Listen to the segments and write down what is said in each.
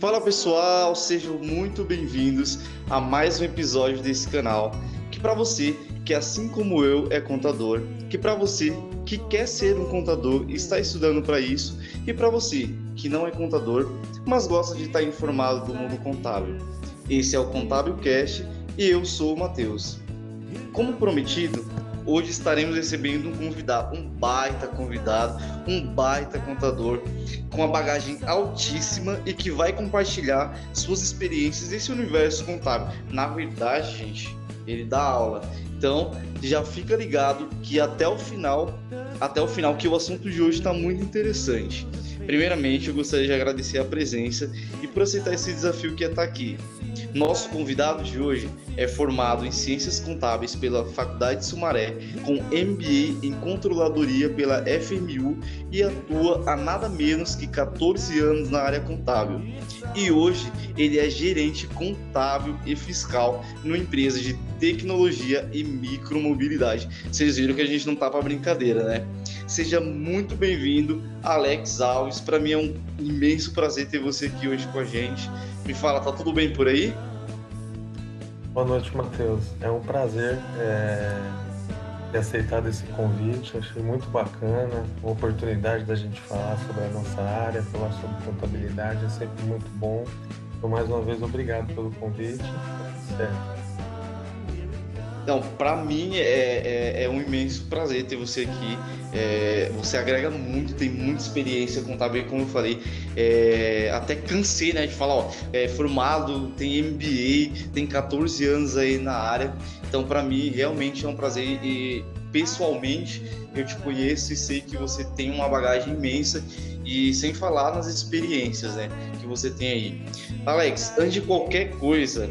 Fala pessoal, sejam muito bem-vindos a mais um episódio desse canal. Que para você que assim como eu é contador, que para você que quer ser um contador e está estudando para isso, e para você que não é contador, mas gosta de estar informado do mundo contábil. Esse é o Contábil Cast e eu sou o Matheus. Como prometido, Hoje estaremos recebendo um convidado, um baita convidado, um baita contador, com uma bagagem altíssima e que vai compartilhar suas experiências nesse universo contábil. Na verdade, gente, ele dá aula. Então, já fica ligado que até o final, até o final, que o assunto de hoje está muito interessante. Primeiramente, eu gostaria de agradecer a presença e por aceitar esse desafio que é estar aqui. Nosso convidado de hoje é formado em Ciências Contábeis pela Faculdade de Sumaré, com MBA em Controladoria pela FMU e atua há nada menos que 14 anos na área contábil. E hoje ele é gerente contábil e fiscal numa empresa de tecnologia e micromobilidade. Vocês viram que a gente não tá para brincadeira, né? Seja muito bem-vindo, Alex Alves. Para mim é um imenso prazer ter você aqui hoje com a gente. Me fala, tá tudo bem por aí? Boa noite, Matheus. É um prazer é, ter aceitado esse convite. Achei muito bacana a oportunidade da gente falar sobre a nossa área, falar sobre contabilidade. É sempre muito bom. Então, mais uma vez, obrigado pelo convite. Certo. Então, para mim é, é, é, um imenso prazer ter você aqui. É, você agrega muito, tem muita experiência contábil, como eu falei. É, até cansei né, de falar, ó, é formado, tem MBA, tem 14 anos aí na área. Então, para mim, realmente é um prazer e pessoalmente eu te conheço e sei que você tem uma bagagem imensa e sem falar nas experiências né, que você tem aí. Alex, antes de qualquer coisa,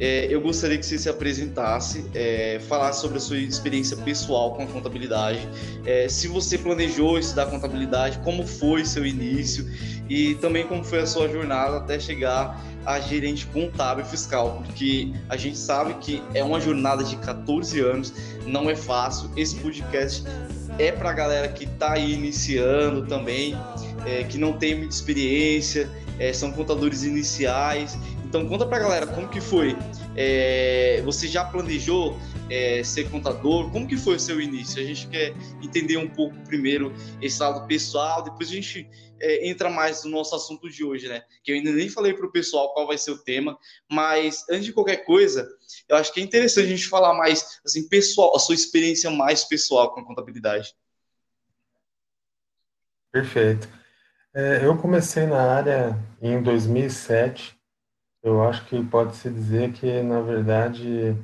é, eu gostaria que você se apresentasse, é, falasse sobre a sua experiência pessoal com a contabilidade, é, se você planejou estudar contabilidade, como foi seu início e também como foi a sua jornada até chegar a gerente contábil fiscal, porque a gente sabe que é uma jornada de 14 anos, não é fácil. Esse podcast é para a galera que está aí iniciando também, é, que não tem muita experiência, é, são contadores iniciais então conta pra galera como que foi. É, você já planejou é, ser contador? Como que foi o seu início? A gente quer entender um pouco primeiro esse lado pessoal, depois a gente é, entra mais no nosso assunto de hoje, né? Que eu ainda nem falei pro pessoal qual vai ser o tema, mas antes de qualquer coisa, eu acho que é interessante a gente falar mais, assim, pessoal, a sua experiência mais pessoal com a contabilidade. Perfeito. É, eu comecei na área em 2007, eu acho que pode-se dizer que, na verdade,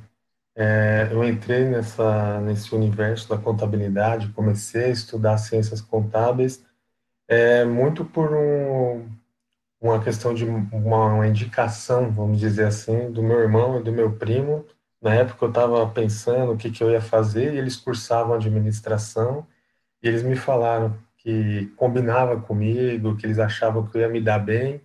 é, eu entrei nessa, nesse universo da contabilidade, comecei a estudar ciências contábeis, é, muito por um, uma questão de uma, uma indicação, vamos dizer assim, do meu irmão e do meu primo. Na época eu estava pensando o que, que eu ia fazer e eles cursavam administração e eles me falaram que combinava comigo, que eles achavam que eu ia me dar bem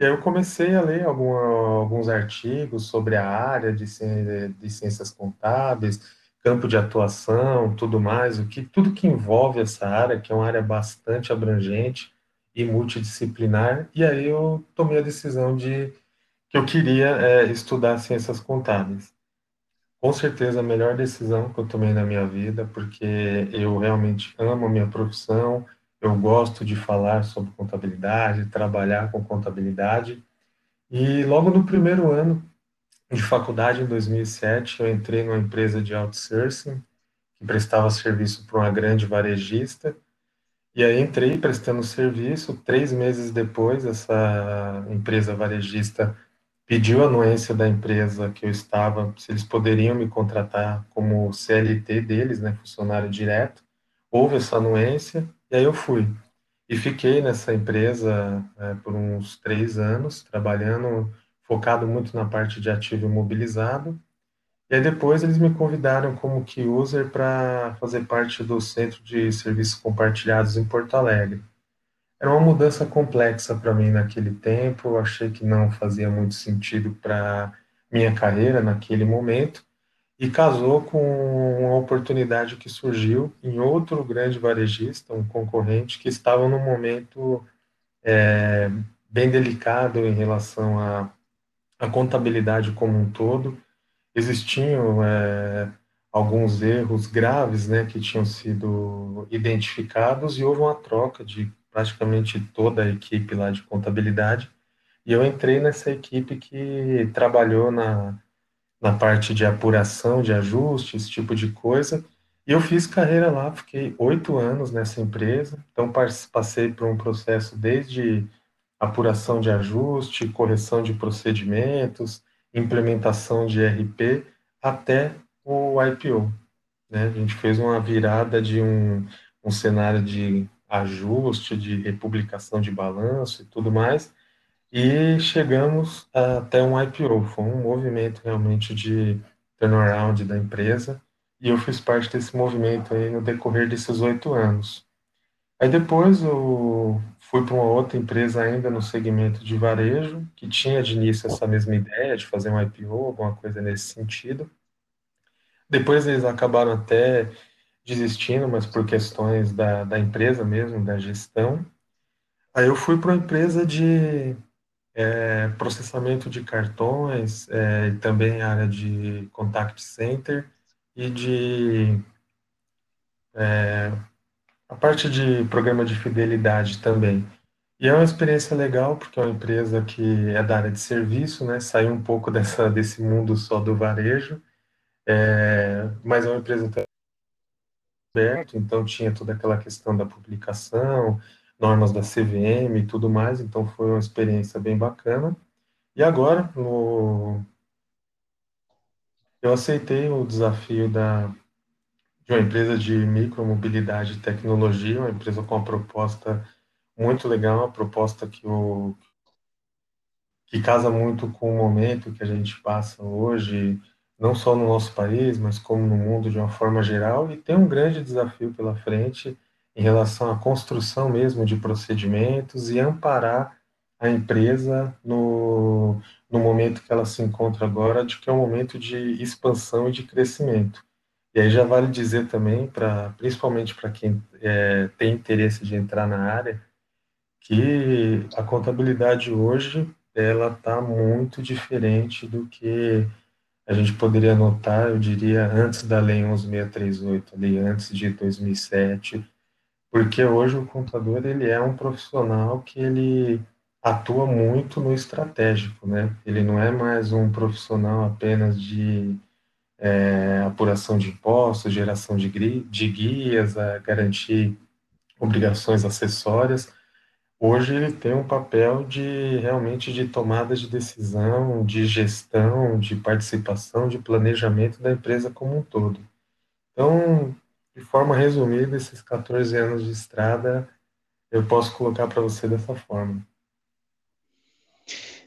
e aí eu comecei a ler alguns artigos sobre a área de, de ciências contábeis, campo de atuação, tudo mais, o que tudo que envolve essa área, que é uma área bastante abrangente e multidisciplinar. E aí eu tomei a decisão de que eu queria é, estudar ciências contábeis. Com certeza a melhor decisão que eu tomei na minha vida, porque eu realmente amo a minha profissão, eu gosto de falar sobre contabilidade, trabalhar com contabilidade. E logo no primeiro ano de faculdade, em 2007, eu entrei numa empresa de outsourcing que prestava serviço para uma grande varejista. E aí entrei prestando serviço. Três meses depois, essa empresa varejista pediu a anuência da empresa que eu estava, se eles poderiam me contratar como CLT deles, né, funcionário direto. Houve essa anuência e aí eu fui. E fiquei nessa empresa é, por uns três anos, trabalhando, focado muito na parte de ativo imobilizado. E aí depois eles me convidaram como key user para fazer parte do Centro de Serviços Compartilhados em Porto Alegre. Era uma mudança complexa para mim naquele tempo, eu achei que não fazia muito sentido para minha carreira naquele momento. E casou com uma oportunidade que surgiu em outro grande varejista, um concorrente, que estava num momento é, bem delicado em relação à, contabilidade como um todo. Existiam é, alguns erros graves né, que tinham sido identificados e houve uma troca de praticamente toda a equipe lá de contabilidade. E eu entrei nessa equipe que trabalhou na na parte de apuração de ajuste, esse tipo de coisa. E eu fiz carreira lá, fiquei oito anos nessa empresa, então passei por um processo desde apuração de ajuste, correção de procedimentos, implementação de RP, até o IPO. Né? A gente fez uma virada de um, um cenário de ajuste, de republicação de balanço e tudo mais, e chegamos até um IPO, foi um movimento realmente de turnaround da empresa, e eu fiz parte desse movimento aí no decorrer desses oito anos. Aí depois eu fui para uma outra empresa ainda no segmento de varejo, que tinha de início essa mesma ideia de fazer um IPO, alguma coisa nesse sentido. Depois eles acabaram até desistindo, mas por questões da, da empresa mesmo, da gestão. Aí eu fui para uma empresa de é, processamento de cartões, é, também área de contact center e de é, a parte de programa de fidelidade também. E é uma experiência legal porque é uma empresa que é da área de serviço, né? Saiu um pouco dessa desse mundo só do varejo, é, mas é uma empresa aberta, então tinha toda aquela questão da publicação, normas da CVM e tudo mais, então foi uma experiência bem bacana. E agora, no... eu aceitei o desafio da... de uma empresa de micromobilidade e tecnologia, uma empresa com uma proposta muito legal, uma proposta que, o... que casa muito com o momento que a gente passa hoje, não só no nosso país, mas como no mundo de uma forma geral, e tem um grande desafio pela frente, em relação à construção mesmo de procedimentos e amparar a empresa no, no momento que ela se encontra agora, de que é um momento de expansão e de crescimento. E aí já vale dizer também, pra, principalmente para quem é, tem interesse de entrar na área, que a contabilidade hoje ela está muito diferente do que a gente poderia notar, eu diria, antes da Lei 11.638, ali antes de 2007, porque hoje o contador ele é um profissional que ele atua muito no estratégico, né? Ele não é mais um profissional apenas de é, apuração de impostos, geração de, de guias, garantir obrigações acessórias. Hoje ele tem um papel de realmente de tomada de decisão, de gestão, de participação, de planejamento da empresa como um todo. Então, de forma resumida, esses 14 anos de estrada, eu posso colocar para você dessa forma.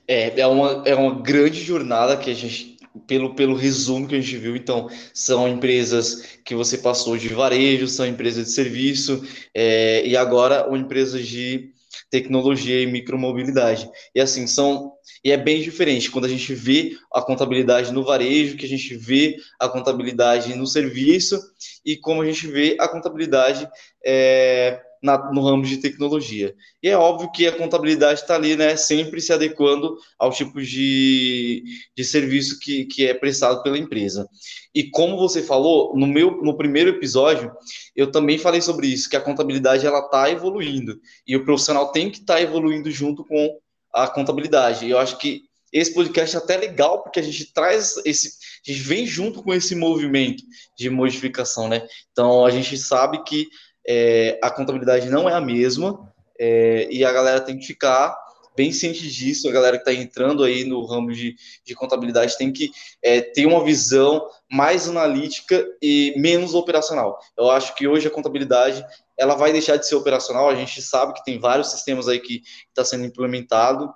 É, é uma, é uma grande jornada que a gente, pelo, pelo resumo que a gente viu, então, são empresas que você passou de varejo, são empresas de serviço, é, e agora uma empresa de tecnologia e micromobilidade. E assim, são. E é bem diferente quando a gente vê a contabilidade no varejo, que a gente vê a contabilidade no serviço e como a gente vê a contabilidade é, na, no ramo de tecnologia. E é óbvio que a contabilidade está ali, né, sempre se adequando ao tipo de, de serviço que, que é prestado pela empresa. E como você falou, no meu no primeiro episódio, eu também falei sobre isso, que a contabilidade ela está evoluindo e o profissional tem que estar tá evoluindo junto com a contabilidade. E eu acho que esse podcast é até legal porque a gente traz esse, a gente vem junto com esse movimento de modificação, né? Então a gente sabe que é, a contabilidade não é a mesma é, e a galera tem que ficar bem ciente disso. A galera que está entrando aí no ramo de, de contabilidade tem que é, ter uma visão mais analítica e menos operacional. Eu acho que hoje a contabilidade ela vai deixar de ser operacional. A gente sabe que tem vários sistemas aí que está sendo implementado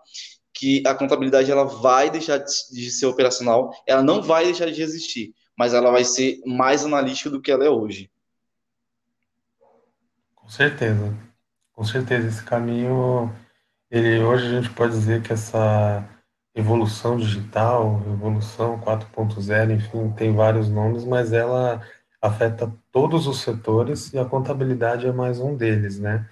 que a contabilidade ela vai deixar de ser operacional, ela não vai deixar de existir, mas ela vai ser mais analítica do que ela é hoje. Com certeza, com certeza esse caminho, ele hoje a gente pode dizer que essa evolução digital, evolução 4.0, enfim, tem vários nomes, mas ela afeta todos os setores e a contabilidade é mais um deles, né?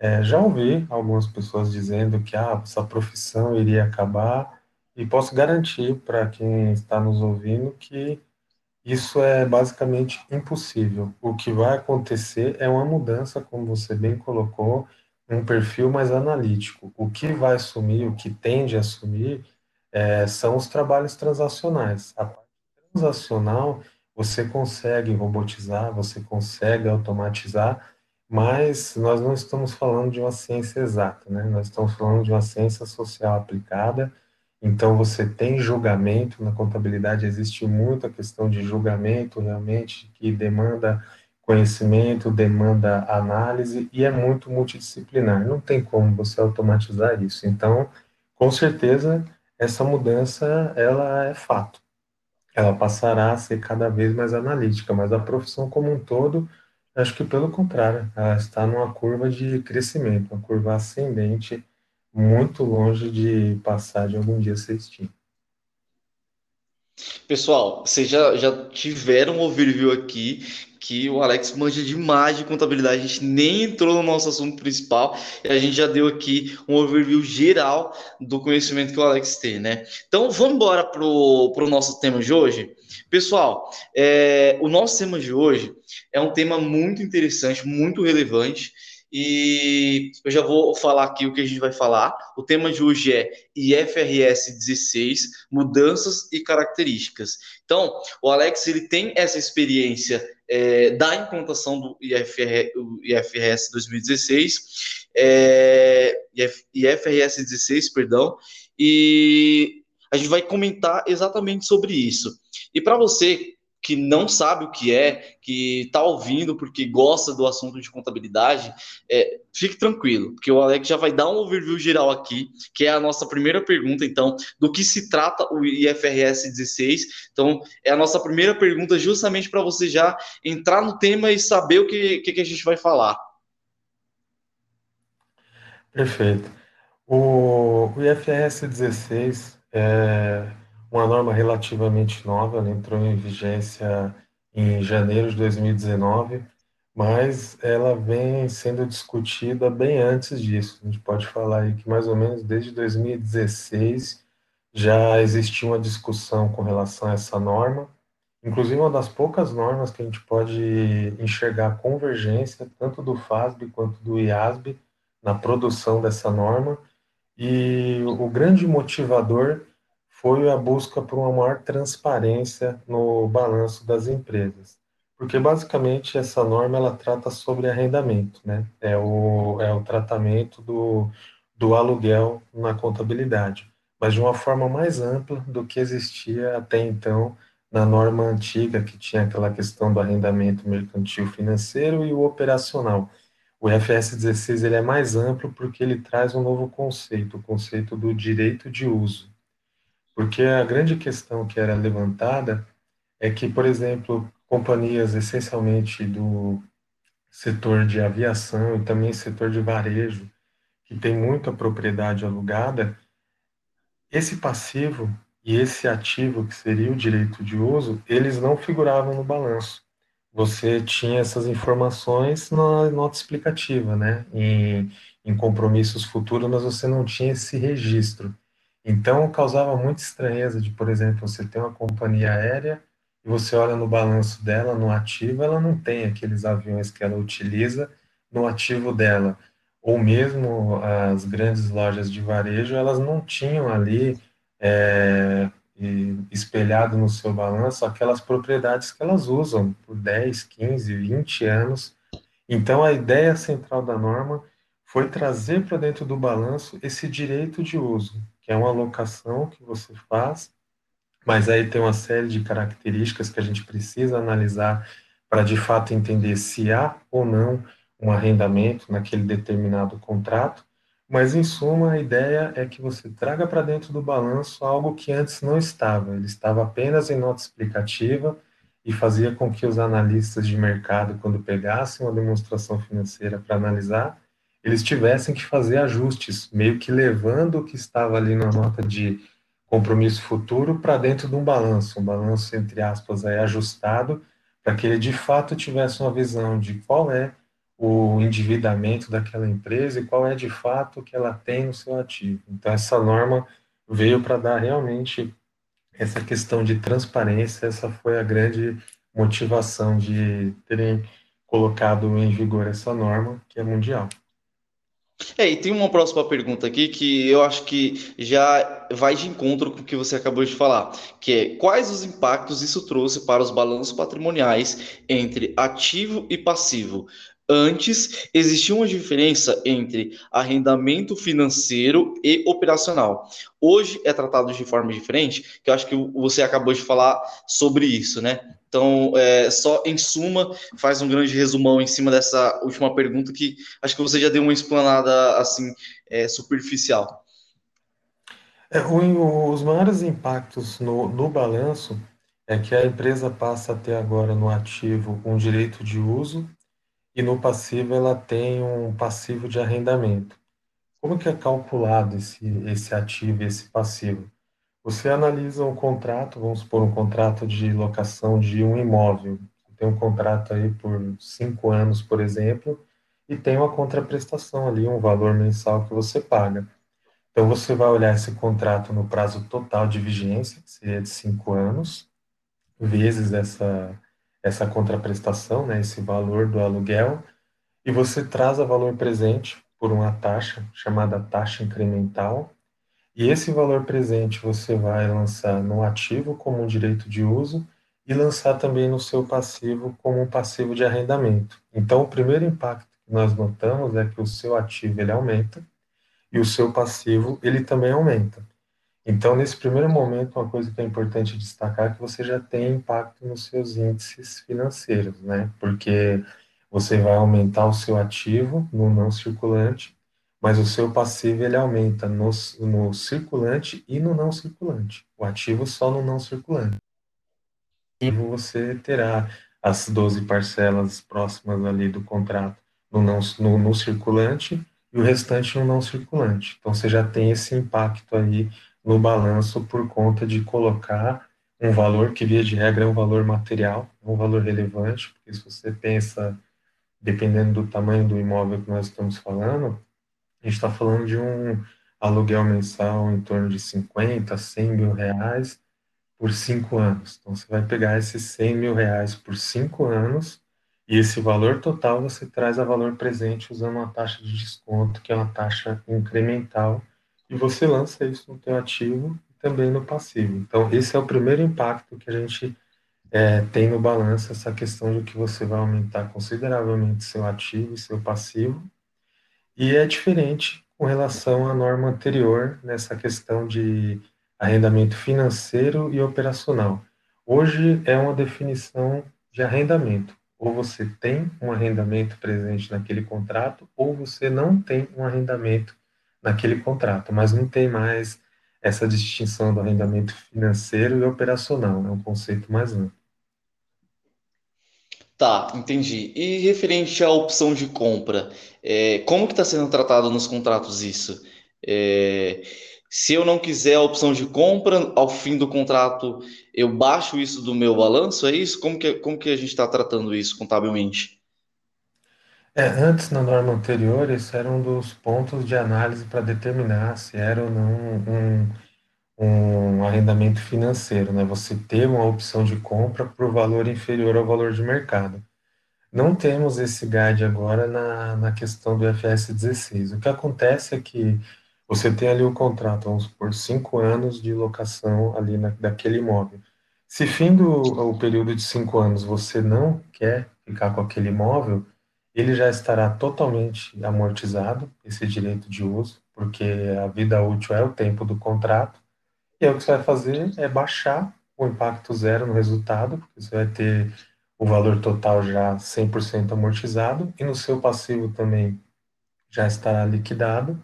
É, já ouvi algumas pessoas dizendo que ah, essa profissão iria acabar, e posso garantir para quem está nos ouvindo que isso é basicamente impossível. O que vai acontecer é uma mudança, como você bem colocou, um perfil mais analítico. O que vai sumir, o que tende a sumir, é, são os trabalhos transacionais. A parte transacional você consegue robotizar, você consegue automatizar, mas nós não estamos falando de uma ciência exata, né? Nós estamos falando de uma ciência social aplicada. Então você tem julgamento na contabilidade, existe muita questão de julgamento realmente que demanda conhecimento, demanda análise e é muito multidisciplinar. Não tem como você automatizar isso. Então, com certeza, essa mudança ela é fato. Ela passará a ser cada vez mais analítica, mas a profissão como um todo, acho que pelo contrário, ela está numa curva de crescimento, uma curva ascendente, muito longe de passar de algum dia ser extinta. Pessoal, vocês já, já tiveram um overview aqui que o Alex manja demais de contabilidade. A gente nem entrou no nosso assunto principal e a gente já deu aqui um overview geral do conhecimento que o Alex tem, né? Então vamos embora para o nosso tema de hoje. Pessoal, é, o nosso tema de hoje é um tema muito interessante, muito relevante e eu já vou falar aqui o que a gente vai falar. O tema de hoje é IFRS 16, mudanças e características. Então, o Alex ele tem essa experiência é, da implantação do IFR, IFRS 2016, é, IFRS 16, perdão, e a gente vai comentar exatamente sobre isso. E para você que não sabe o que é, que está ouvindo porque gosta do assunto de contabilidade, é, fique tranquilo, porque o Alex já vai dar um overview geral aqui, que é a nossa primeira pergunta, então, do que se trata o IFRS 16. Então, é a nossa primeira pergunta justamente para você já entrar no tema e saber o que, que, que a gente vai falar. Perfeito. O, o IFRS 16 é uma norma relativamente nova, ela entrou em vigência em janeiro de 2019, mas ela vem sendo discutida bem antes disso. A gente pode falar aí que mais ou menos desde 2016 já existia uma discussão com relação a essa norma. Inclusive, uma das poucas normas que a gente pode enxergar convergência, tanto do FASB quanto do IASB, na produção dessa norma. E o grande motivador foi a busca por uma maior transparência no balanço das empresas. Porque basicamente essa norma ela trata sobre arrendamento, né? É o, é o tratamento do, do aluguel na contabilidade, mas de uma forma mais ampla do que existia até então na norma antiga, que tinha aquela questão do arrendamento mercantil financeiro e o operacional. O IFRS 16 ele é mais amplo porque ele traz um novo conceito, o conceito do direito de uso. Porque a grande questão que era levantada é que, por exemplo, companhias essencialmente do setor de aviação e também setor de varejo, que tem muita propriedade alugada, esse passivo e esse ativo, que seria o direito de uso, eles não figuravam no balanço. Você tinha essas informações na nota explicativa, né? Em, em compromissos futuros, mas você não tinha esse registro. Então, causava muita estranheza de, por exemplo, você ter uma companhia aérea e você olha no balanço dela, no ativo, ela não tem aqueles aviões que ela utiliza no ativo dela. Ou mesmo as grandes lojas de varejo, elas não tinham ali é, espelhado no seu balanço aquelas propriedades que elas usam por 10, 15, 20 anos. Então, a ideia central da norma foi trazer para dentro do balanço esse direito de uso, que é uma alocação que você faz, mas aí tem uma série de características que a gente precisa analisar para de fato entender se há ou não um arrendamento naquele determinado contrato. Mas em suma, a ideia é que você traga para dentro do balanço algo que antes não estava, ele estava apenas em nota explicativa e fazia com que os analistas de mercado, quando pegassem uma demonstração financeira para analisar, eles tivessem que fazer ajustes, meio que levando o que estava ali na nota de compromisso futuro para dentro de um balanço, um balanço, entre aspas, aí, ajustado, para que ele de fato tivesse uma visão de qual é o endividamento daquela empresa e qual é de fato o que ela tem no seu ativo. Então, essa norma veio para dar realmente essa questão de transparência, essa foi a grande motivação de terem colocado em vigor essa norma, que é mundial. É, e tem uma próxima pergunta aqui que eu acho que já vai de encontro com o que você acabou de falar, que é quais os impactos isso trouxe para os balanços patrimoniais entre ativo e passivo? Antes, existia uma diferença entre arrendamento financeiro e operacional. Hoje é tratado de forma diferente, que eu acho que você acabou de falar sobre isso, né? Então, é, só em suma, faz um grande resumão em cima dessa última pergunta que acho que você já deu uma explanada assim é, superficial. É, o, os maiores impactos no, no balanço é que a empresa passa a ter agora no ativo um direito de uso e no passivo ela tem um passivo de arrendamento. Como que é calculado esse, esse ativo e esse passivo? Você analisa um contrato, vamos supor, um contrato de locação de um imóvel. Tem um contrato aí por cinco anos, por exemplo, e tem uma contraprestação ali, um valor mensal que você paga. Então, você vai olhar esse contrato no prazo total de vigência, que seria de cinco anos, vezes essa, essa contraprestação, né, esse valor do aluguel, e você traz a valor presente por uma taxa chamada taxa incremental, e esse valor presente você vai lançar no ativo como um direito de uso e lançar também no seu passivo como um passivo de arrendamento. Então, o primeiro impacto que nós notamos é que o seu ativo ele aumenta e o seu passivo ele também aumenta. Então, nesse primeiro momento, uma coisa que é importante destacar é que você já tem impacto nos seus índices financeiros, né? Porque você vai aumentar o seu ativo no não circulante mas o seu passivo ele aumenta no, no circulante e no não circulante. O ativo só no não circulante. E você terá as 12 parcelas próximas ali do contrato no, não, no, no circulante e o restante no não circulante. Então você já tem esse impacto aí no balanço por conta de colocar um valor que via de regra é um valor material, um valor relevante, porque se você pensa, dependendo do tamanho do imóvel que nós estamos falando, a gente está falando de um aluguel mensal em torno de 50, 100 mil reais por cinco anos. Então, você vai pegar esses 100 mil reais por cinco anos e esse valor total você traz a valor presente usando uma taxa de desconto, que é uma taxa incremental, e você lança isso no teu ativo e também no passivo. Então, esse é o primeiro impacto que a gente é, tem no balanço, essa questão de que você vai aumentar consideravelmente seu ativo e seu passivo, e é diferente com relação à norma anterior nessa questão de arrendamento financeiro e operacional. Hoje é uma definição de arrendamento. Ou você tem um arrendamento presente naquele contrato, ou você não tem um arrendamento naquele contrato, mas não tem mais essa distinção do arrendamento financeiro e operacional, é um conceito mais amplo. Tá, entendi. E referente à opção de compra, é, como que está sendo tratado nos contratos isso? É, se eu não quiser a opção de compra, ao fim do contrato eu baixo isso do meu balanço, é isso? Como que, como que a gente está tratando isso contabilmente? É, antes, na norma anterior, esse era um dos pontos de análise para determinar se era ou não um, um arrendamento financeiro, né? Você ter uma opção de compra por valor inferior ao valor de mercado. Não temos esse guide agora na, na questão do FS 16. O que acontece é que você tem ali o contrato, vamos por cinco anos de locação ali na, daquele imóvel. Se fim do o período de cinco anos você não quer ficar com aquele imóvel, ele já estará totalmente amortizado, esse direito de uso, porque a vida útil é o tempo do contrato, e aí o que você vai fazer é baixar o impacto zero no resultado, porque você vai ter o valor total já 100% amortizado, e no seu passivo também já estará liquidado,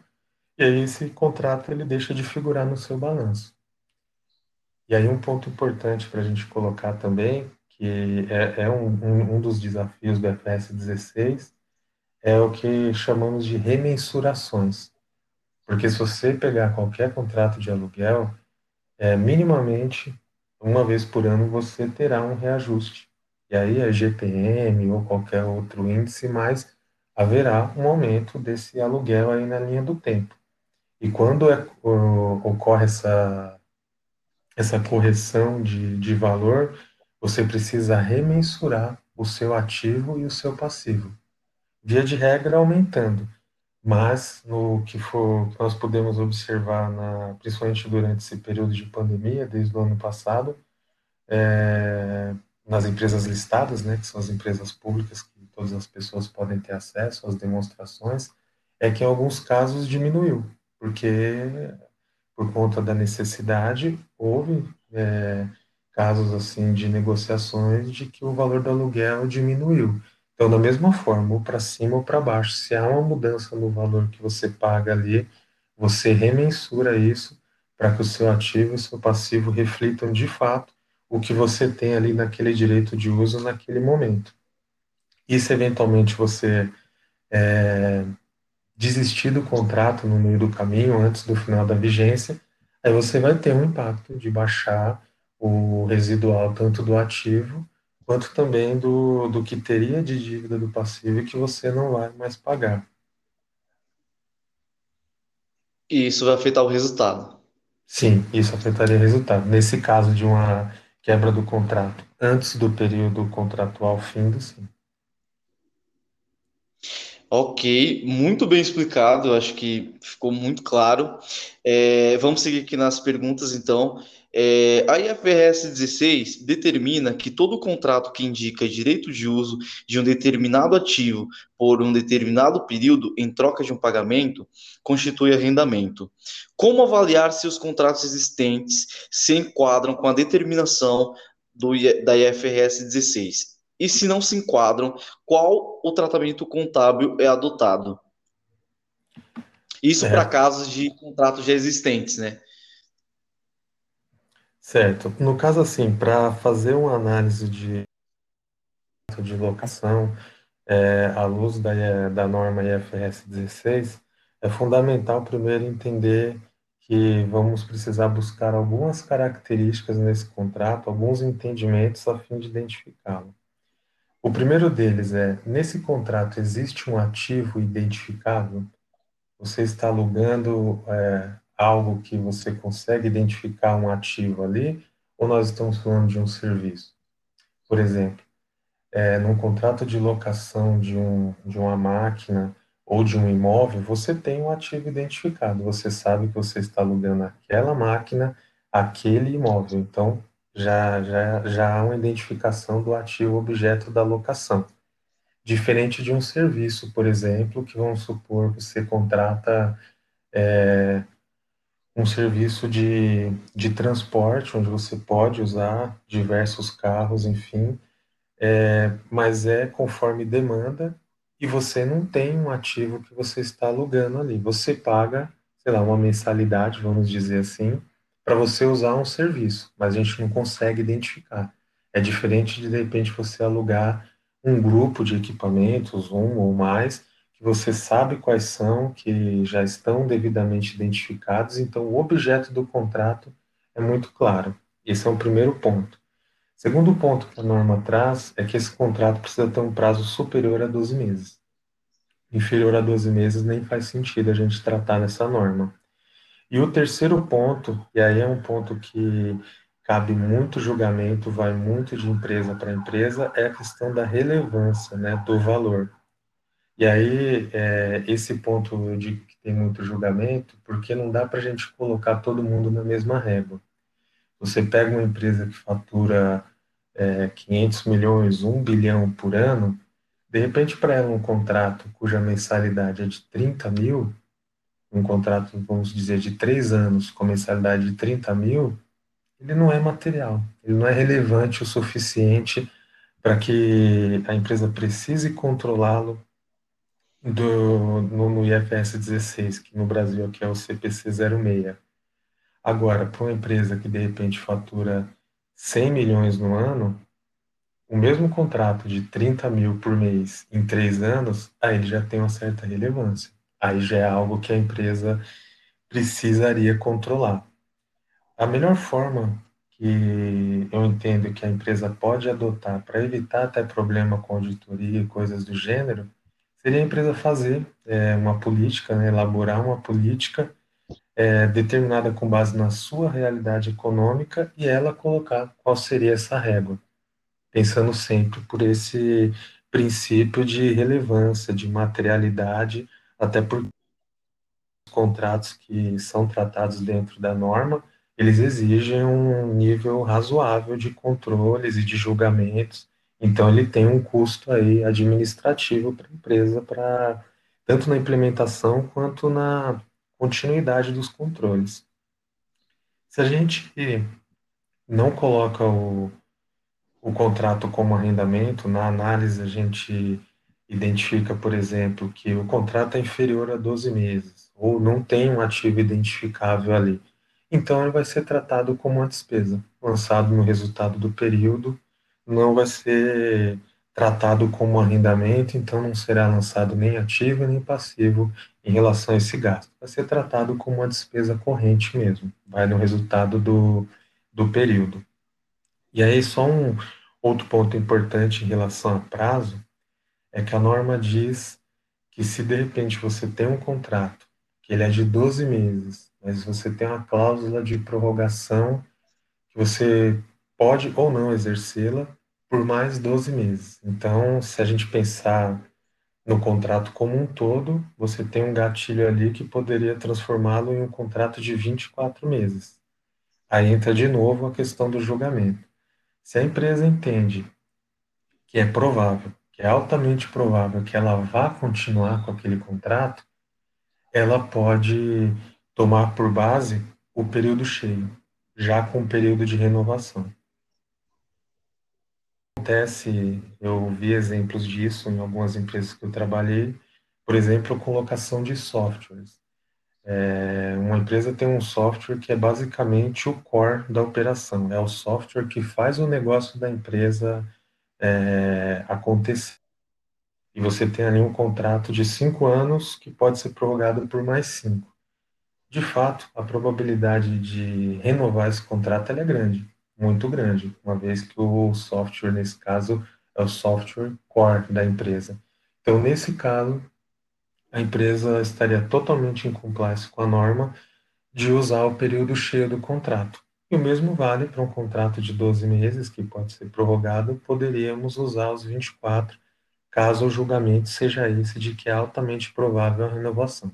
e aí esse contrato ele deixa de figurar no seu balanço. E aí um ponto importante para a gente colocar também, que é, é um, um, um dos desafios do FS 16, é o que chamamos de remensurações. Porque se você pegar qualquer contrato de aluguel, é, minimamente, uma vez por ano, você terá um reajuste. E aí é GPM ou qualquer outro índice, mas haverá um aumento desse aluguel aí na linha do tempo. E quando é, ocorre essa, essa correção de, de valor, você precisa remensurar o seu ativo e o seu passivo. Via de regra, aumentando. Mas, no que for, nós podemos observar, na, principalmente durante esse período de pandemia, desde o ano passado, é, nas empresas listadas, né, que são as empresas públicas que todas as pessoas podem ter acesso às demonstrações, é que em alguns casos diminuiu porque por conta da necessidade houve é, casos assim de negociações de que o valor do aluguel diminuiu. Então, da mesma forma, ou para cima ou para baixo, se há uma mudança no valor que você paga ali, você remensura isso para que o seu ativo e o seu passivo reflitam de fato o que você tem ali naquele direito de uso naquele momento. E se eventualmente você é, desistir do contrato no meio do caminho, antes do final da vigência, aí você vai ter um impacto de baixar o residual tanto do ativo quanto também do, do que teria de dívida do passivo e que você não vai mais pagar. E isso vai afetar o resultado. Sim, isso afetaria o resultado. Nesse caso de uma quebra do contrato antes do período contratual findo, sim. Ok, muito bem explicado, acho que ficou muito claro. É, vamos seguir aqui nas perguntas, então. É, a IFRS 16 determina que todo contrato que indica direito de uso de um determinado ativo por um determinado período em troca de um pagamento constitui arrendamento. Como avaliar se os contratos existentes se enquadram com a determinação do, da IFRS 16? E se não se enquadram, qual o tratamento contábil é adotado? Isso para casos de contratos já existentes, né? Certo. No caso assim, para fazer uma análise de, de locação é, à luz da, da norma IFRS 16, é fundamental primeiro entender que vamos precisar buscar algumas características nesse contrato, alguns entendimentos a fim de identificá-lo. O primeiro deles é: nesse contrato existe um ativo identificável? Você está alugando é, algo que você consegue identificar um ativo ali? Ou nós estamos falando de um serviço? Por exemplo, é, num contrato de locação de, um, de uma máquina ou de um imóvel, você tem um ativo identificado. Você sabe que você está alugando aquela máquina, aquele imóvel. Então, já, já, já há uma identificação do ativo objeto da locação. Diferente de um serviço, por exemplo, que vamos supor que você contrata é, um serviço de, de transporte, onde você pode usar diversos carros, enfim, é, mas é conforme demanda e você não tem um ativo que você está alugando ali. Você paga, sei lá, uma mensalidade, vamos dizer assim, para você usar um serviço, mas a gente não consegue identificar. É diferente de, de repente, você alugar um grupo de equipamentos, um ou mais, que você sabe quais são, que já estão devidamente identificados, então o objeto do contrato é muito claro. Esse é o primeiro ponto. Segundo ponto que a norma traz é que esse contrato precisa ter um prazo superior a 12 meses. Inferior a 12 meses nem faz sentido a gente tratar nessa norma. E o terceiro ponto, e aí é um ponto que cabe muito julgamento, vai muito de empresa para empresa, é a questão da relevância, né, do valor. E aí, é, esse ponto digo que tem muito julgamento, porque não dá para a gente colocar todo mundo na mesma régua. Você pega uma empresa que fatura é, 500 milhões, 1 bilhão por ano, de repente, para ela, um contrato cuja mensalidade é de 30 mil, um contrato, vamos dizer, de três anos com mensalidade de 30 mil, ele não é material, ele não é relevante o suficiente para que a empresa precise controlá-lo do, no, no IFS 16, que no Brasil aqui é o CPC 06. Agora, para uma empresa que de repente fatura 100 milhões no ano, o mesmo contrato de 30 mil por mês em três anos, aí já tem uma certa relevância aí já é algo que a empresa precisaria controlar. A melhor forma que eu entendo que a empresa pode adotar para evitar até problema com auditoria e coisas do gênero, seria a empresa fazer é, uma política, né, elaborar uma política é, determinada com base na sua realidade econômica e ela colocar qual seria essa régua, pensando sempre por esse princípio de relevância, de materialidade, até por contratos que são tratados dentro da norma, eles exigem um nível razoável de controles e de julgamentos. Então, ele tem um custo aí administrativo para a empresa, para tanto na implementação quanto na continuidade dos controles. Se a gente não coloca o, o contrato como arrendamento, na análise a gente identifica, por exemplo, que o contrato é inferior a 12 meses, ou não tem um ativo identificável ali. Então, ele vai ser tratado como uma despesa, lançado no resultado do período, não vai ser tratado como arrendamento, então não será lançado nem ativo nem passivo em relação a esse gasto. Vai ser tratado como uma despesa corrente mesmo, vai no resultado do, do período. E aí, só um outro ponto importante em relação a prazo, é que a norma diz que se de repente você tem um contrato, que ele é de 12 meses, mas você tem uma cláusula de prorrogação que você pode ou não exercê-la por mais 12 meses. Então, se a gente pensar no contrato como um todo, você tem um gatilho ali que poderia transformá-lo em um contrato de 24 meses. Aí entra de novo a questão do julgamento. Se a empresa entende que é provável, que é altamente provável que ela vá continuar com aquele contrato, ela pode tomar por base o período cheio, já com o período de renovação. Acontece, eu vi exemplos disso em algumas empresas que eu trabalhei, por exemplo, colocação de softwares. É, uma empresa tem um software que é basicamente o core da operação, é o software que faz o negócio da empresa é, acontecer. E você tem ali um contrato de cinco anos que pode ser prorrogado por mais cinco. De fato, a probabilidade de renovar esse contrato é grande, muito grande, uma vez que o software, nesse caso, é o software core da empresa. Então, nesse caso, a empresa estaria totalmente em compliance com a norma de usar o período cheio do contrato. E o mesmo vale para um contrato de 12 meses, que pode ser prorrogado, poderíamos usar os 24, caso o julgamento seja esse de que é altamente provável a renovação.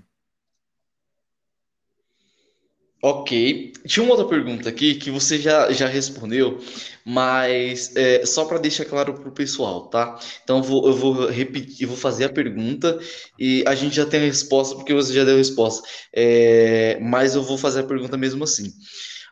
Ok. Tinha uma outra pergunta aqui que você já, já respondeu, mas é, só para deixar claro para o pessoal, tá? Então eu vou, eu vou repetir, eu vou fazer a pergunta e a gente já tem a resposta porque você já deu a resposta. É, mas eu vou fazer a pergunta mesmo assim.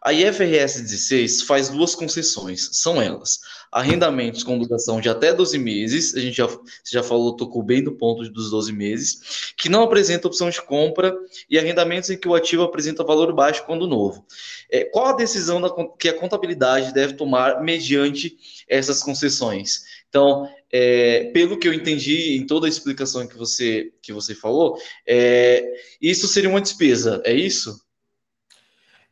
A IFRS 16 faz duas concessões, são elas: arrendamentos com duração de até 12 meses, a gente já, já falou, tocou bem do ponto dos 12 meses, que não apresenta opção de compra, e arrendamentos em que o ativo apresenta valor baixo quando novo. É, qual a decisão da, que a contabilidade deve tomar mediante essas concessões? Então, é, pelo que eu entendi em toda a explicação que você, que você falou, é, isso seria uma despesa, é isso?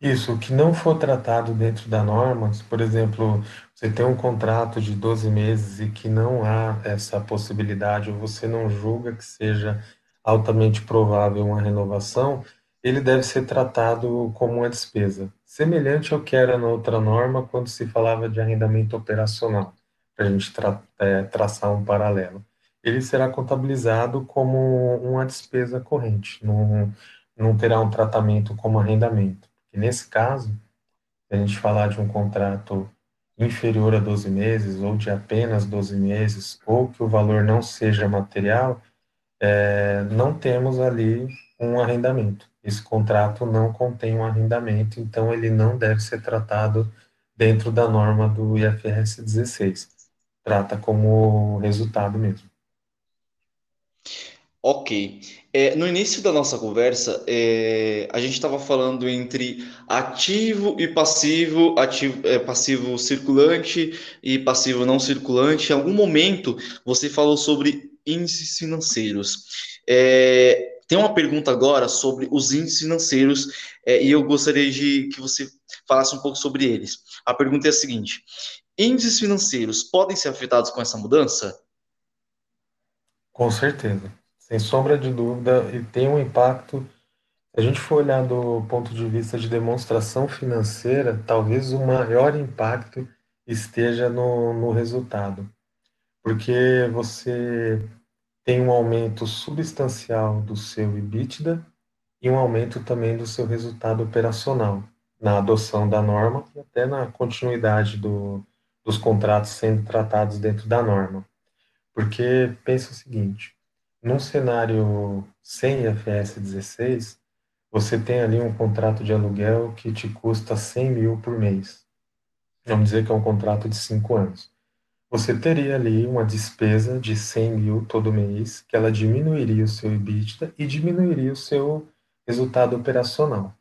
Isso, o que não for tratado dentro da norma, se, por exemplo, você tem um contrato de 12 meses e que não há essa possibilidade, ou você não julga que seja altamente provável uma renovação, ele deve ser tratado como uma despesa, semelhante ao que era na outra norma quando se falava de arrendamento operacional, para a gente tra é, traçar um paralelo. Ele será contabilizado como uma despesa corrente, não, não terá um tratamento como arrendamento. E nesse caso, se a gente falar de um contrato inferior a 12 meses ou de apenas 12 meses, ou que o valor não seja material, é, não temos ali um arrendamento. Esse contrato não contém um arrendamento, então ele não deve ser tratado dentro da norma do IFRS 16. Trata como resultado mesmo. Ok. É, no início da nossa conversa, é, a gente estava falando entre ativo e passivo, ativo, é, passivo circulante e passivo não circulante. Em algum momento você falou sobre índices financeiros. É, Tem uma pergunta agora sobre os índices financeiros é, e eu gostaria de que você falasse um pouco sobre eles. A pergunta é a seguinte: índices financeiros podem ser afetados com essa mudança? Com certeza, sem sombra de dúvida, e tem um impacto. Se a gente for olhar do ponto de vista de demonstração financeira, talvez o maior impacto esteja no, no resultado, porque você tem um aumento substancial do seu EBITDA e um aumento também do seu resultado operacional na adoção da norma e até na continuidade do, dos contratos sendo tratados dentro da norma. Porque pensa o seguinte, num cenário sem IFRS 16, você tem ali um contrato de aluguel que te custa 100 mil por mês. Vamos dizer que é um contrato de cinco anos. Você teria ali uma despesa de 100 mil todo mês, que ela diminuiria o seu EBITDA e diminuiria o seu resultado operacional.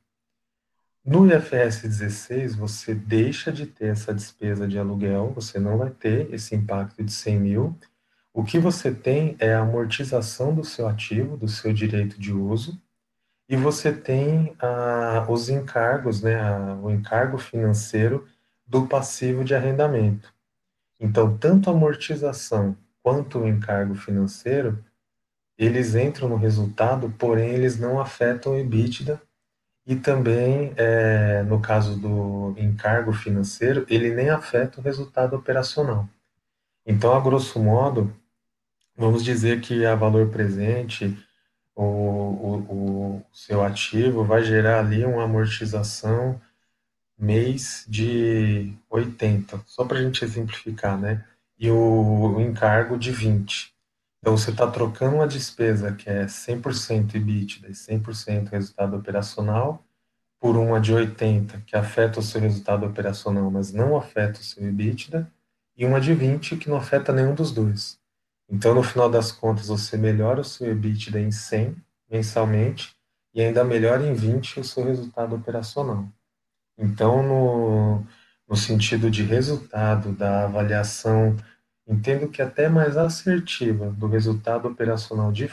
No IFRS 16, você deixa de ter essa despesa de aluguel, você não vai ter esse impacto de 100 mil. O que você tem é a amortização do seu ativo, do seu direito de uso, e você tem ah, os encargos, né, a, o encargo financeiro do passivo de arrendamento. Então, tanto a amortização quanto o encargo financeiro, eles entram no resultado, porém eles não afetam o EBITDA e também, é, no caso do encargo financeiro, ele nem afeta o resultado operacional. Então, a grosso modo, vamos dizer que a valor presente, o, o, o seu ativo vai gerar ali uma amortização mês de 80, só para a gente exemplificar, né? E o, o encargo de 20. Então, você está trocando uma despesa que é 100% EBITDA e 100% resultado operacional por uma de 80, que afeta o seu resultado operacional, mas não afeta o seu EBITDA, e uma de 20, que não afeta nenhum dos dois. Então, no final das contas, você melhora o seu EBITDA em 100 mensalmente e ainda melhora em 20 o seu resultado operacional. Então, no, no sentido de resultado da avaliação, entendo que até mais assertiva do resultado operacional de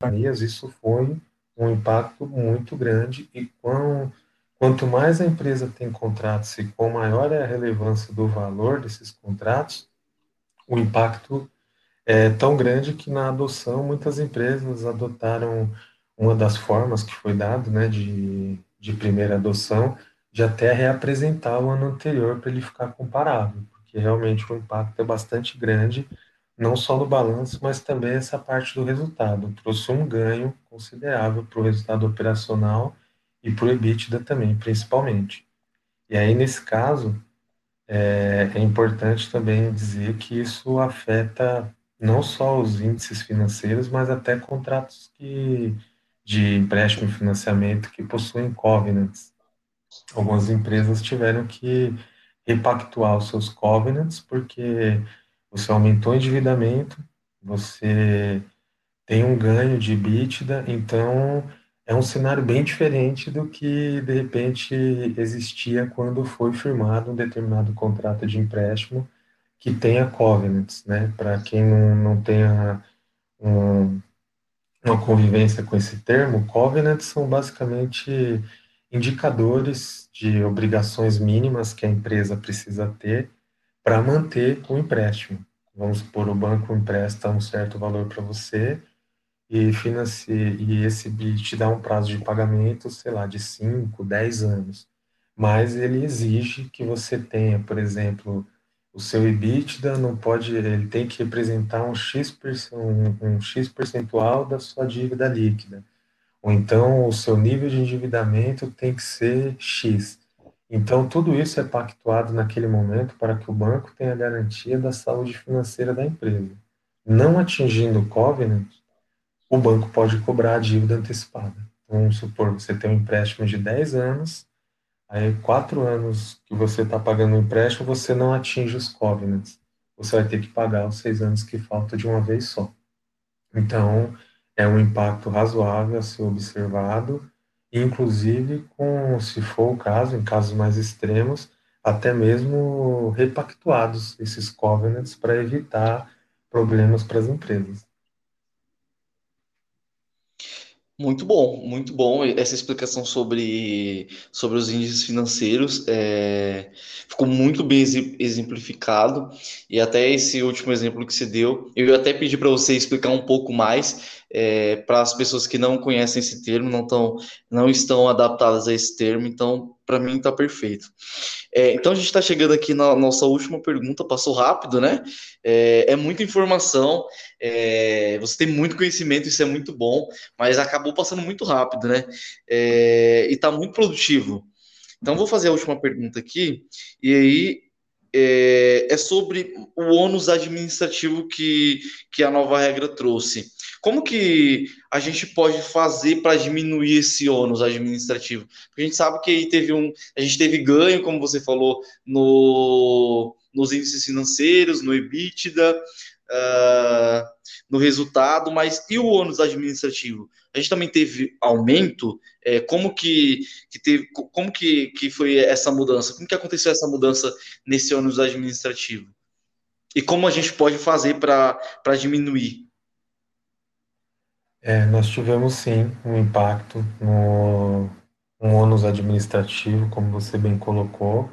companhias, isso foi um impacto muito grande e quão, quanto mais a empresa tem contratos e quanto maior é a relevância do valor desses contratos, o impacto é tão grande que na adoção muitas empresas adotaram uma das formas que foi dado, né, de, de primeira adoção, de até reapresentar o ano anterior para ele ficar comparável, porque realmente o impacto é bastante grande, não só no balanço, mas também essa parte do resultado. Trouxe um ganho considerável para o resultado operacional e para o EBITDA também, principalmente. E aí, nesse caso, é, é importante também dizer que isso afeta não só os índices financeiros, mas até contratos que, de empréstimo e financiamento que possuem covenants algumas empresas tiveram que repactuar os seus covenants, porque você aumentou o endividamento, você tem um ganho de EBITDA, então é um cenário bem diferente do que de repente existia quando foi firmado um determinado contrato de empréstimo que tenha covenants, né? Para quem não, não tenha um, uma convivência com esse termo, covenants são basicamente indicadores de obrigações mínimas que a empresa precisa ter para manter o empréstimo. Vamos supor, o banco empresta um certo valor para você e, e esse te dá um prazo de pagamento, sei lá, de 5, 10 anos. Mas ele exige que você tenha, por exemplo, o seu EBITDA não pode, ele tem que representar um X, um, um X percentual da sua dívida líquida ou então o seu nível de endividamento tem que ser X. Então, tudo isso é pactuado naquele momento para que o banco tenha garantia da saúde financeira da empresa. Não atingindo o covenant, o banco pode cobrar a dívida antecipada. Então, vamos supor, você tem um empréstimo de 10 anos, aí quatro anos que você está pagando o empréstimo, você não atinge os covenants. Você vai ter que pagar os seis anos que faltam de uma vez só. Então, é um impacto razoável a ser observado, inclusive com, se for o caso, em casos mais extremos, até mesmo repactuados esses covenants para evitar problemas para as empresas. Muito bom, muito bom essa explicação sobre, sobre os índices financeiros. É, ficou muito bem exemplificado. E até esse último exemplo que você deu, eu até pedi para você explicar um pouco mais é, para as pessoas que não conhecem esse termo, não, tão, não estão adaptadas a esse termo. Então, para mim, está perfeito. É, então, a gente está chegando aqui na nossa última pergunta, passou rápido, né? É, é muita informação. É, você tem muito conhecimento, isso é muito bom, mas acabou passando muito rápido, né? É, e está muito produtivo. Então, vou fazer a última pergunta aqui, e aí é, é, sobre o ônus administrativo que, que a nova regra trouxe. Como que a gente pode fazer para diminuir esse ônus administrativo? Porque a gente sabe que teve um, a gente teve ganho, como você falou, no, nos índices financeiros, no EBITDA, uh, no resultado, mas e o ônus administrativo? A gente também teve aumento. É, como que, que teve, como que, que foi essa mudança? Como que aconteceu essa mudança nesse ônus administrativo? E como a gente pode fazer para diminuir? É, nós tivemos sim um impacto no um ônus administrativo, como você bem colocou,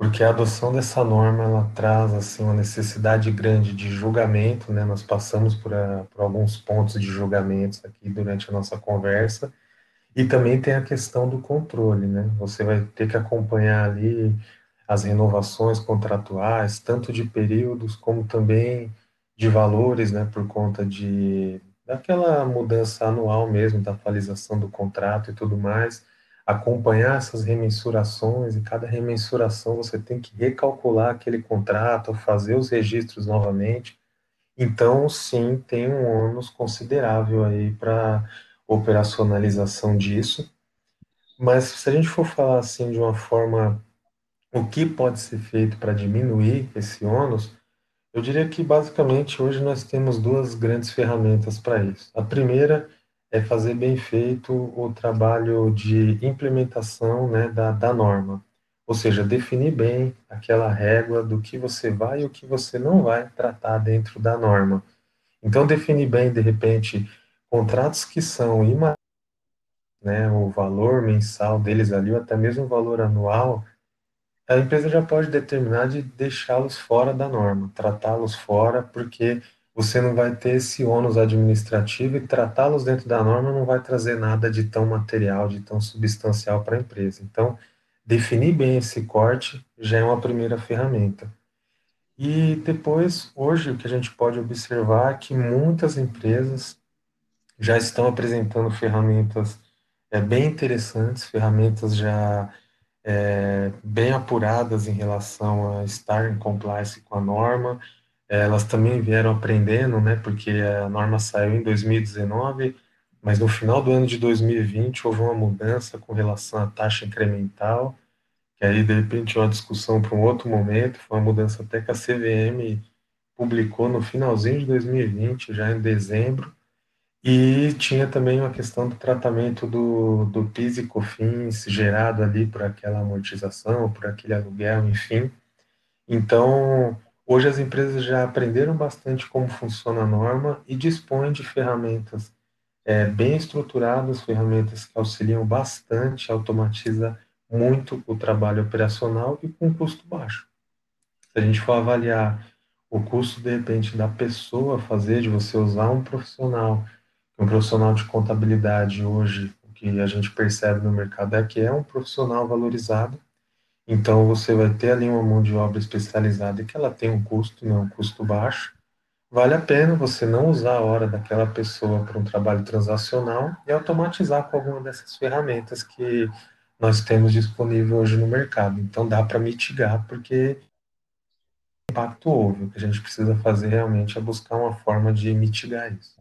porque a adoção dessa norma ela traz assim uma necessidade grande de julgamento, né? Nós passamos por, a, por alguns pontos de julgamentos aqui durante a nossa conversa e também tem a questão do controle, né? Você vai ter que acompanhar ali as renovações contratuais, tanto de períodos como também de valores, né? Por conta de daquela mudança anual mesmo da atualização do contrato e tudo mais acompanhar essas remensurações e cada remensuração você tem que recalcular aquele contrato, fazer os registros novamente. Então, sim, tem um ônus considerável aí para operacionalização disso. Mas se a gente for falar assim de uma forma, o que pode ser feito para diminuir esse ônus, eu diria que basicamente hoje nós temos duas grandes ferramentas para isso. A primeira é fazer bem feito o trabalho de implementação né, da, da norma. Ou seja, definir bem aquela régua do que você vai e o que você não vai tratar dentro da norma. Então, definir bem, de repente, contratos que são imagens, né, o valor mensal deles ali, ou até mesmo o valor anual, a empresa já pode determinar de deixá-los fora da norma, tratá-los fora, porque você não vai ter esse ônus administrativo e tratá-los dentro da norma não vai trazer nada de tão material, de tão substancial para a empresa. Então, definir bem esse corte já é uma primeira ferramenta. E depois, hoje, o que a gente pode observar é que muitas empresas já estão apresentando ferramentas é, bem interessantes, ferramentas já é, bem apuradas em relação a estar em compliance com a norma, elas também vieram aprendendo, né, porque a norma saiu em 2019, mas no final do ano de 2020 houve uma mudança com relação à taxa incremental, que aí de repente é uma discussão para um outro momento, foi uma mudança até que a CVM publicou no finalzinho de 2020, já em dezembro, e tinha também uma questão do tratamento do, do PIS e COFINS gerado ali por aquela amortização, por aquele aluguel, enfim. Então, Hoje as empresas já aprenderam bastante como funciona a norma e dispõem de ferramentas é, bem estruturadas, ferramentas que auxiliam bastante, automatiza muito o trabalho operacional e com custo baixo. Se a gente for avaliar o custo, de repente, da pessoa fazer, de você usar um profissional, um profissional de contabilidade hoje, o que a gente percebe no mercado é que é um profissional valorizado, então, você vai ter ali uma mão de obra especializada que ela tem um custo, né, um custo baixo. Vale a pena você não usar a hora daquela pessoa para um trabalho transacional e automatizar com alguma dessas ferramentas que nós temos disponível hoje no mercado. Então, dá para mitigar, porque impacto houve. O que a gente precisa fazer realmente é buscar uma forma de mitigar isso.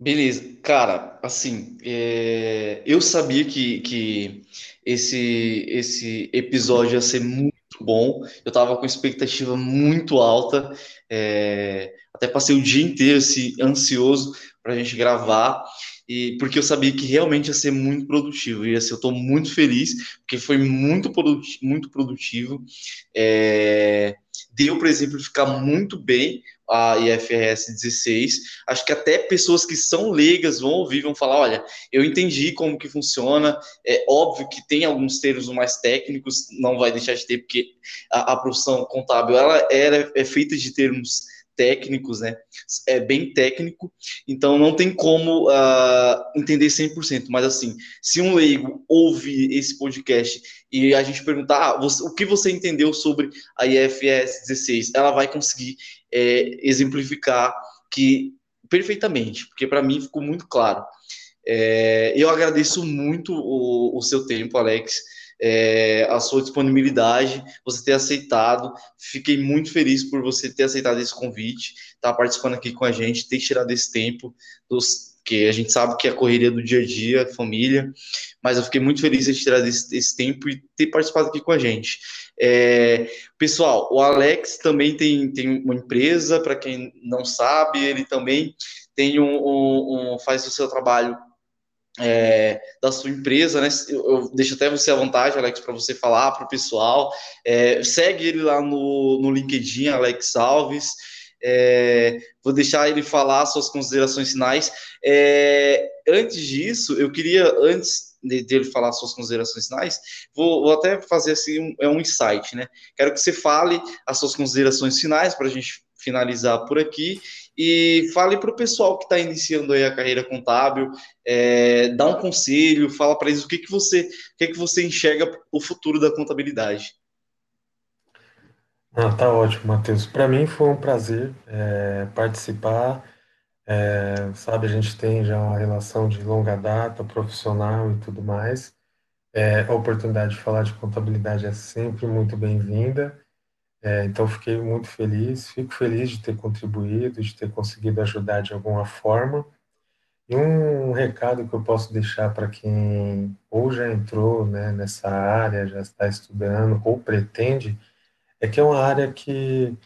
Beleza, cara, assim, é, eu sabia que, que esse, esse episódio ia ser muito bom, eu tava com expectativa muito alta, é, até passei o dia inteiro assim, ansioso para a gente gravar, e porque eu sabia que realmente ia ser muito produtivo, e assim, eu estou muito feliz, porque foi muito, produtivo, muito produtivo, é, deu para exemplificar muito bem a IFRS 16. Acho que até pessoas que são leigas vão ouvir, vão falar, olha, eu entendi como que funciona. É óbvio que tem alguns termos mais técnicos, não vai deixar de ter, porque a, a profissão contábil ela, ela é feita de termos técnicos, né? É bem técnico, então não tem como uh, entender 100%. Mas assim, se um leigo ouve esse podcast e a gente perguntar ah, você, o que você entendeu sobre a IFS 16, ela vai conseguir é, exemplificar que perfeitamente, porque para mim ficou muito claro. É, eu agradeço muito o, o seu tempo, Alex é, a sua disponibilidade, você ter aceitado. Fiquei muito feliz por você ter aceitado esse convite, estar tá participando aqui com a gente, ter tirado esse tempo, dos, que a gente sabe que é a correria do dia a dia, família, mas eu fiquei muito feliz de tirado esse, esse tempo e ter participado aqui com a gente. É, pessoal, o Alex também tem, tem uma empresa, para quem não sabe, ele também tem um, um, um faz o seu trabalho é, da sua empresa, né? Eu, eu, deixo até você à vontade, Alex, para você falar para o pessoal. É, segue ele lá no, no LinkedIn, Alex Alves. É, vou deixar ele falar suas considerações finais. É, antes disso, eu queria, antes dele falar suas considerações finais, vou, vou até fazer assim um, é um insight, né? Quero que você fale as suas considerações finais para a gente finalizar por aqui e fale para o pessoal que está iniciando aí a carreira contábil, é, dá um conselho, fala para eles o que, que você o que, que você enxerga o futuro da contabilidade. Ah, tá ótimo, Matheus. Para mim foi um prazer é, participar. É, sabe, a gente tem já uma relação de longa data, profissional e tudo mais. É, a oportunidade de falar de contabilidade é sempre muito bem-vinda. É, então, fiquei muito feliz, fico feliz de ter contribuído, de ter conseguido ajudar de alguma forma. E um recado que eu posso deixar para quem ou já entrou né, nessa área, já está estudando ou pretende, é que é uma área que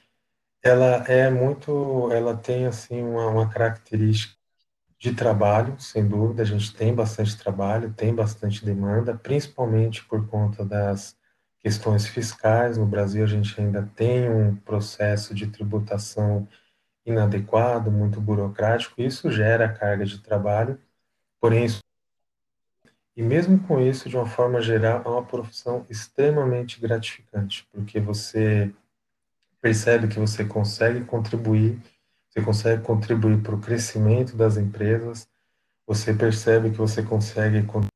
ela é muito, ela tem assim uma, uma característica de trabalho, sem dúvida, a gente tem bastante trabalho, tem bastante demanda, principalmente por conta das questões fiscais. No Brasil, a gente ainda tem um processo de tributação inadequado, muito burocrático, isso gera carga de trabalho, porém, isso, e mesmo com isso, de uma forma geral, é uma profissão extremamente gratificante, porque você percebe que você consegue contribuir, você consegue contribuir para o crescimento das empresas, você percebe que você consegue contribuir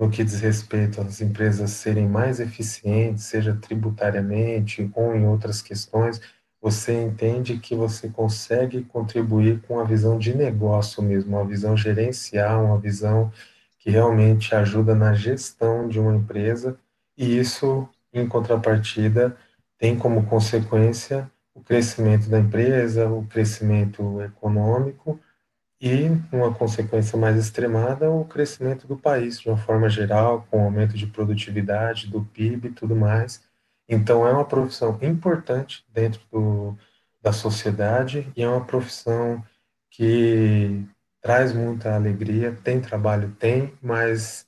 no que diz respeito às empresas serem mais eficientes, seja tributariamente ou em outras questões, você entende que você consegue contribuir com a visão de negócio mesmo, uma visão gerencial, uma visão que realmente ajuda na gestão de uma empresa, e isso, em contrapartida, tem como consequência o crescimento da empresa, o crescimento econômico e, uma consequência mais extremada, o crescimento do país de uma forma geral, com aumento de produtividade, do PIB e tudo mais. Então, é uma profissão importante dentro do, da sociedade e é uma profissão que traz muita alegria. Tem trabalho? Tem, mas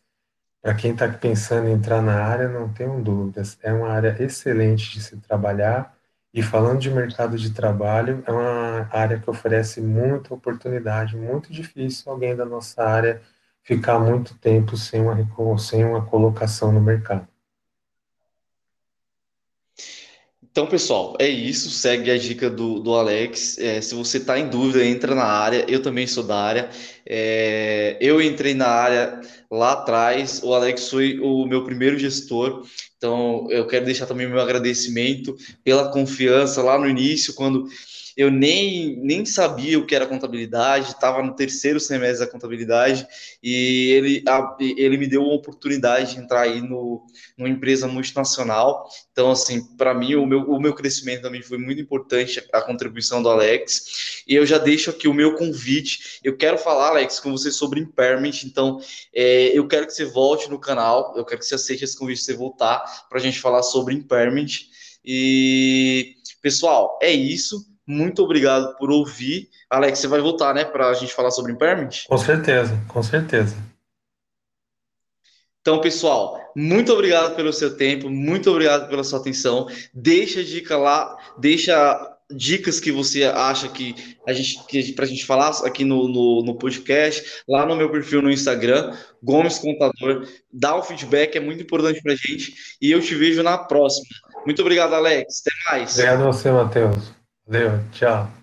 para quem está pensando em entrar na área, não tenham dúvidas. É uma área excelente de se trabalhar e falando de mercado de trabalho, é uma área que oferece muita oportunidade, muito difícil alguém da nossa área ficar muito tempo sem uma, sem uma colocação no mercado. Então, pessoal, é isso. Segue a dica do, do Alex. É, se você está em dúvida, entra na área. Eu também sou da área. É, eu entrei na área lá atrás. O Alex foi o meu primeiro gestor. Então, eu quero deixar também meu agradecimento pela confiança lá no início, quando eu nem, nem sabia o que era contabilidade, estava no terceiro semestre da contabilidade e ele, a, ele me deu uma oportunidade de entrar aí no, numa empresa multinacional. Então, assim, para mim, o meu, o meu crescimento também foi muito importante, a contribuição do Alex. E eu já deixo aqui o meu convite. Eu quero falar, Alex, com você sobre impairment. Então, é, eu quero que você volte no canal, eu quero que você aceite esse convite, você voltar para a gente falar sobre impairment. E, pessoal, é isso. Muito obrigado por ouvir. Alex, você vai voltar, né, para a gente falar sobre impairment? Com certeza, com certeza. Então, pessoal, muito obrigado pelo seu tempo, muito obrigado pela sua atenção. Deixa a dica lá, deixa dicas que você acha que a gente que pra gente falar aqui no, no, no, podcast, lá no meu perfil no Instagram, Gomes Contador, dá o feedback, é muito importante pra gente, e eu te vejo na próxima. Muito obrigado, Alex. Até mais. Obrigado a você, Matheus. Valeu, tchau.